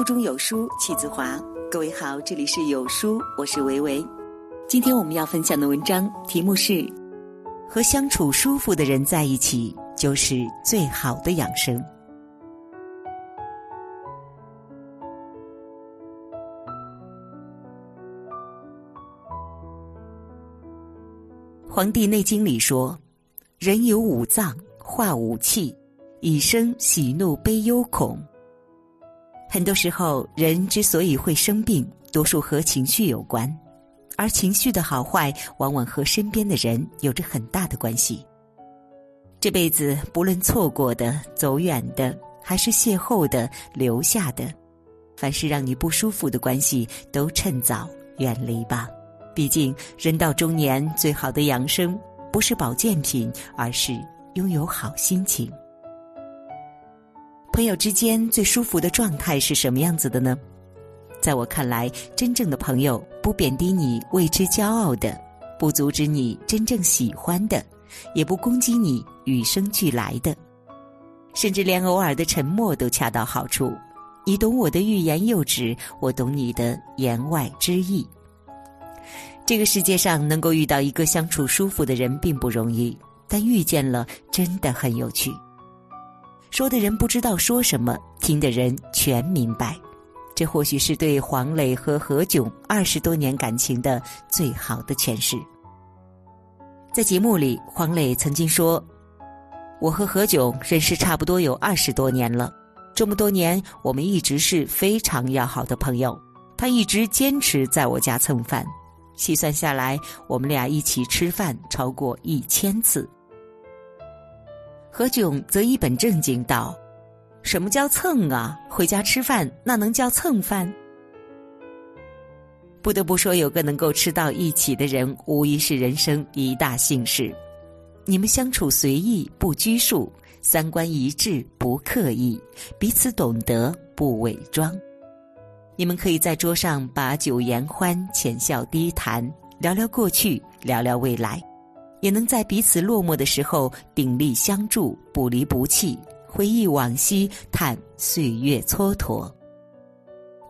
腹中有书气自华。各位好，这里是有书，我是维维。今天我们要分享的文章题目是：和相处舒服的人在一起，就是最好的养生。《黄帝内经》里说：“人有五脏，化五气，以生喜怒悲忧恐。”很多时候，人之所以会生病，多数和情绪有关，而情绪的好坏，往往和身边的人有着很大的关系。这辈子，不论错过的、走远的，还是邂逅的、留下的，凡是让你不舒服的关系，都趁早远离吧。毕竟，人到中年，最好的养生，不是保健品，而是拥有好心情。朋友之间最舒服的状态是什么样子的呢？在我看来，真正的朋友不贬低你为之骄傲的，不阻止你真正喜欢的，也不攻击你与生俱来的，甚至连偶尔的沉默都恰到好处。你懂我的欲言又止，我懂你的言外之意。这个世界上能够遇到一个相处舒服的人并不容易，但遇见了真的很有趣。说的人不知道说什么，听的人全明白。这或许是对黄磊和何炅二十多年感情的最好的诠释。在节目里，黄磊曾经说：“我和何炅认识差不多有二十多年了，这么多年我们一直是非常要好的朋友。他一直坚持在我家蹭饭，细算下来，我们俩一起吃饭超过一千次。”何炅则一本正经道：“什么叫蹭啊？回家吃饭那能叫蹭饭？”不得不说，有个能够吃到一起的人，无疑是人生一大幸事。你们相处随意不拘束，三观一致不刻意，彼此懂得不伪装。你们可以在桌上把酒言欢，浅笑低谈，聊聊过去，聊聊未来。也能在彼此落寞的时候鼎力相助，不离不弃，回忆往昔，叹岁月蹉跎。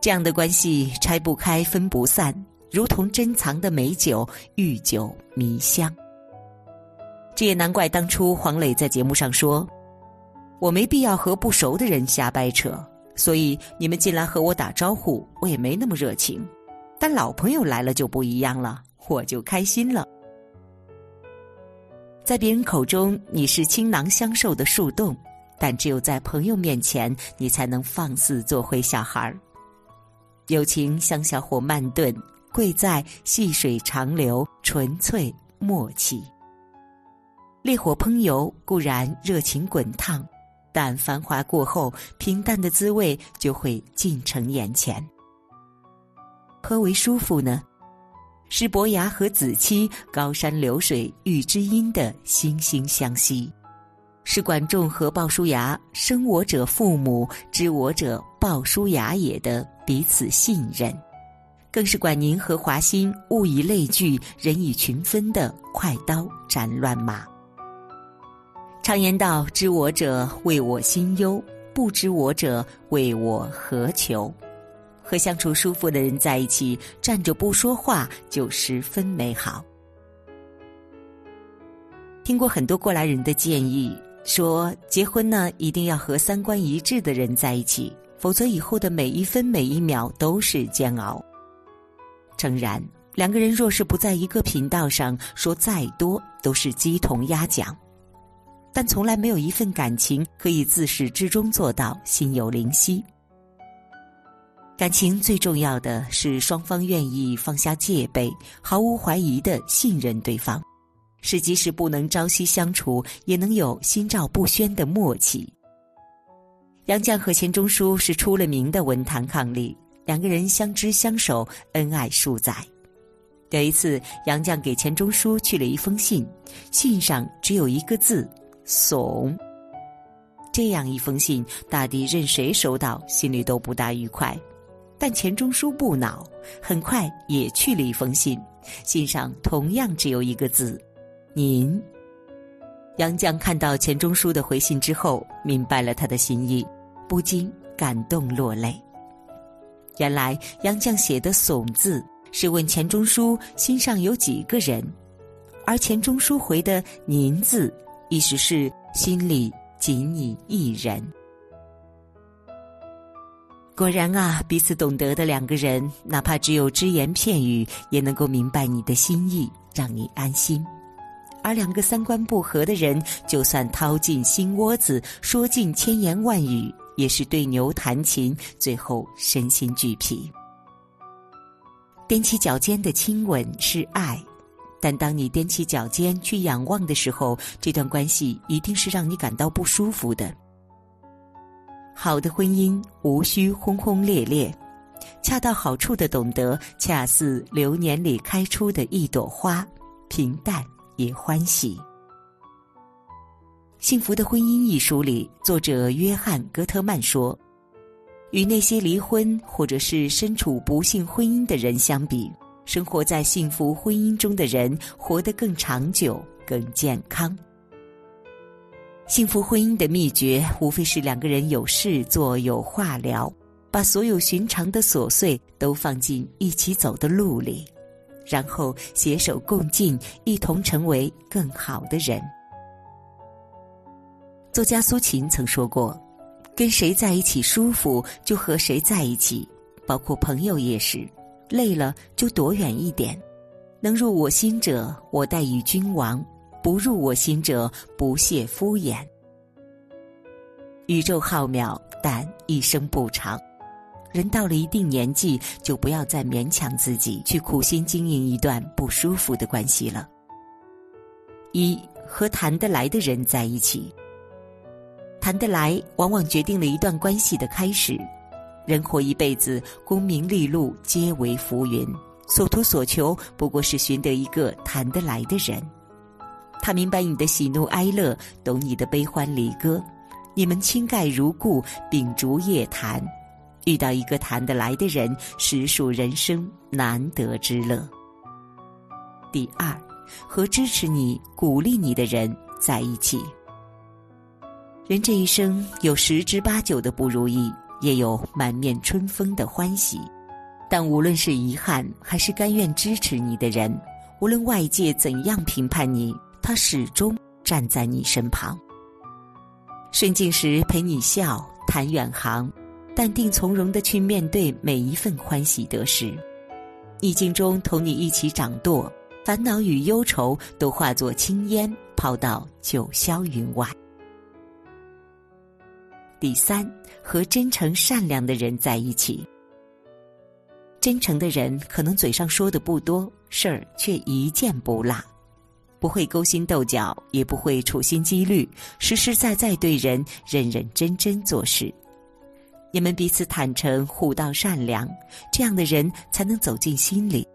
这样的关系拆不开，分不散，如同珍藏的美酒，遇酒弥香。这也难怪当初黄磊在节目上说：“我没必要和不熟的人瞎掰扯，所以你们进来和我打招呼，我也没那么热情。但老朋友来了就不一样了，我就开心了。”在别人口中，你是倾囊相授的树洞，但只有在朋友面前，你才能放肆做回小孩儿。友情像小火慢炖，贵在细水长流、纯粹默契。烈火烹油固然热情滚烫，但繁华过后，平淡的滋味就会尽成眼前。何为舒服呢？是伯牙和子期高山流水遇知音的惺惺相惜，是管仲和鲍叔牙生我者父母，知我者鲍叔牙也的彼此信任，更是管宁和华歆物以类聚，人以群分的快刀斩乱麻。常言道：“知我者为我心忧，不知我者为我何求。”和相处舒服的人在一起，站着不说话就十分美好。听过很多过来人的建议，说结婚呢一定要和三观一致的人在一起，否则以后的每一分每一秒都是煎熬。诚然，两个人若是不在一个频道上，说再多都是鸡同鸭讲。但从来没有一份感情可以自始至终做到心有灵犀。感情最重要的是双方愿意放下戒备，毫无怀疑的信任对方，是即使不能朝夕相处，也能有心照不宣的默契。杨绛和钱钟书是出了名的文坛伉俪，两个人相知相守，恩爱数载。有一次，杨绛给钱钟书去了一封信，信上只有一个字“怂”。这样一封信，大抵任谁收到，心里都不大愉快。但钱钟书不恼，很快也去了一封信，信上同样只有一个字：“您。”杨绛看到钱钟书的回信之后，明白了他的心意，不禁感动落泪。原来杨绛写的“怂”字是问钱钟书心上有几个人，而钱钟书回的“您”字，意思是心里仅你一人。果然啊，彼此懂得的两个人，哪怕只有只言片语，也能够明白你的心意，让你安心。而两个三观不合的人，就算掏尽心窝子，说尽千言万语。也是对牛弹琴，最后身心俱疲。踮起脚尖的亲吻是爱，但当你踮起脚尖去仰望的时候，这段关系一定是让你感到不舒服的。好的婚姻无需轰轰烈烈，恰到好处的懂得，恰似流年里开出的一朵花，平淡也欢喜。《幸福的婚姻》一书里，作者约翰·戈特曼说：“与那些离婚或者是身处不幸婚姻的人相比，生活在幸福婚姻中的人活得更长久、更健康。幸福婚姻的秘诀，无非是两个人有事做、有话聊，把所有寻常的琐碎都放进一起走的路里，然后携手共进，一同成为更好的人。”作家苏秦曾说过：“跟谁在一起舒服，就和谁在一起，包括朋友也是。累了就躲远一点。能入我心者，我待以君王；不入我心者，不屑敷衍。宇宙浩渺，但一生不长。人到了一定年纪，就不要再勉强自己去苦心经营一段不舒服的关系了。一和谈得来的人在一起。”谈得来，往往决定了一段关系的开始。人活一辈子，功名利禄皆为浮云，所图所求不过是寻得一个谈得来的人。他明白你的喜怒哀乐，懂你的悲欢离歌，你们倾盖如故，秉烛夜谈。遇到一个谈得来的人，实属人生难得之乐。第二，和支持你、鼓励你的人在一起。人这一生有十之八九的不如意，也有满面春风的欢喜。但无论是遗憾，还是甘愿支持你的人，无论外界怎样评判你，他始终站在你身旁。顺境时陪你笑，谈远航，淡定从容的去面对每一份欢喜得失；逆境中同你一起掌舵，烦恼与忧愁都化作青烟，抛到九霄云外。第三，和真诚善良的人在一起。真诚的人可能嘴上说的不多，事儿却一件不落，不会勾心斗角，也不会处心积虑，实实在在对人，认认真真做事。你们彼此坦诚，互道善良，这样的人才能走进心里。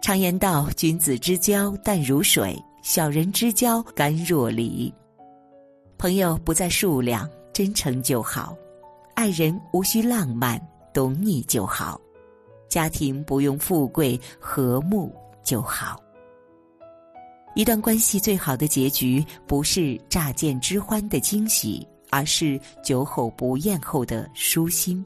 常言道：“君子之交淡如水，小人之交甘若醴。”朋友不在数量，真诚就好；爱人无需浪漫，懂你就好；家庭不用富贵，和睦就好。一段关系最好的结局，不是乍见之欢的惊喜，而是酒后不厌后的舒心。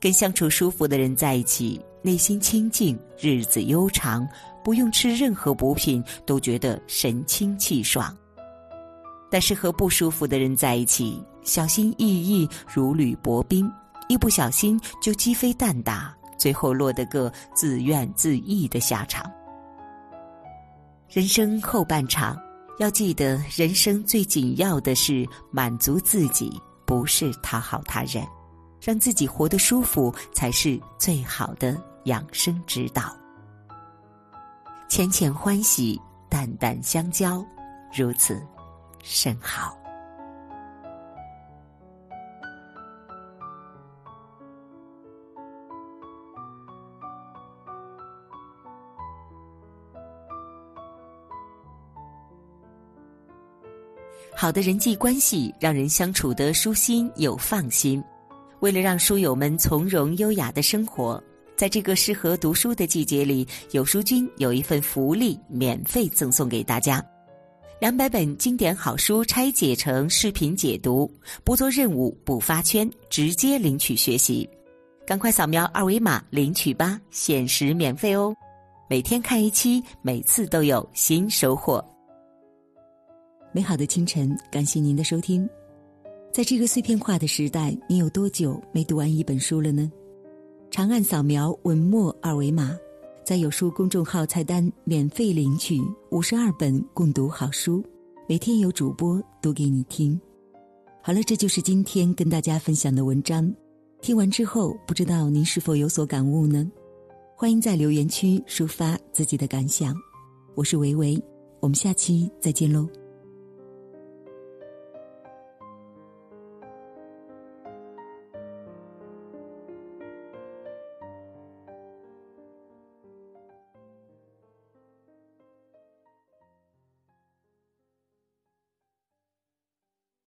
跟相处舒服的人在一起，内心清静，日子悠长，不用吃任何补品，都觉得神清气爽。但是和不舒服的人在一起，小心翼翼如履薄冰，一不小心就鸡飞蛋打，最后落得个自怨自艾的下场。人生后半场，要记得，人生最紧要的是满足自己，不是讨好他人，让自己活得舒服，才是最好的养生之道。浅浅欢喜，淡淡相交，如此。甚好。好的人际关系让人相处得舒心又放心。为了让书友们从容优雅的生活，在这个适合读书的季节里，有书君有一份福利免费赠送给大家。两百本经典好书拆解成视频解读，不做任务，不发圈，直接领取学习。赶快扫描二维码领取吧，限时免费哦！每天看一期，每次都有新收获。美好的清晨，感谢您的收听。在这个碎片化的时代，你有多久没读完一本书了呢？长按扫描文末二维码，在有书公众号菜单免费领取五十二本共读好书，每天有主播读给你听。好了，这就是今天跟大家分享的文章。听完之后，不知道您是否有所感悟呢？欢迎在留言区抒发自己的感想。我是维维，我们下期再见喽。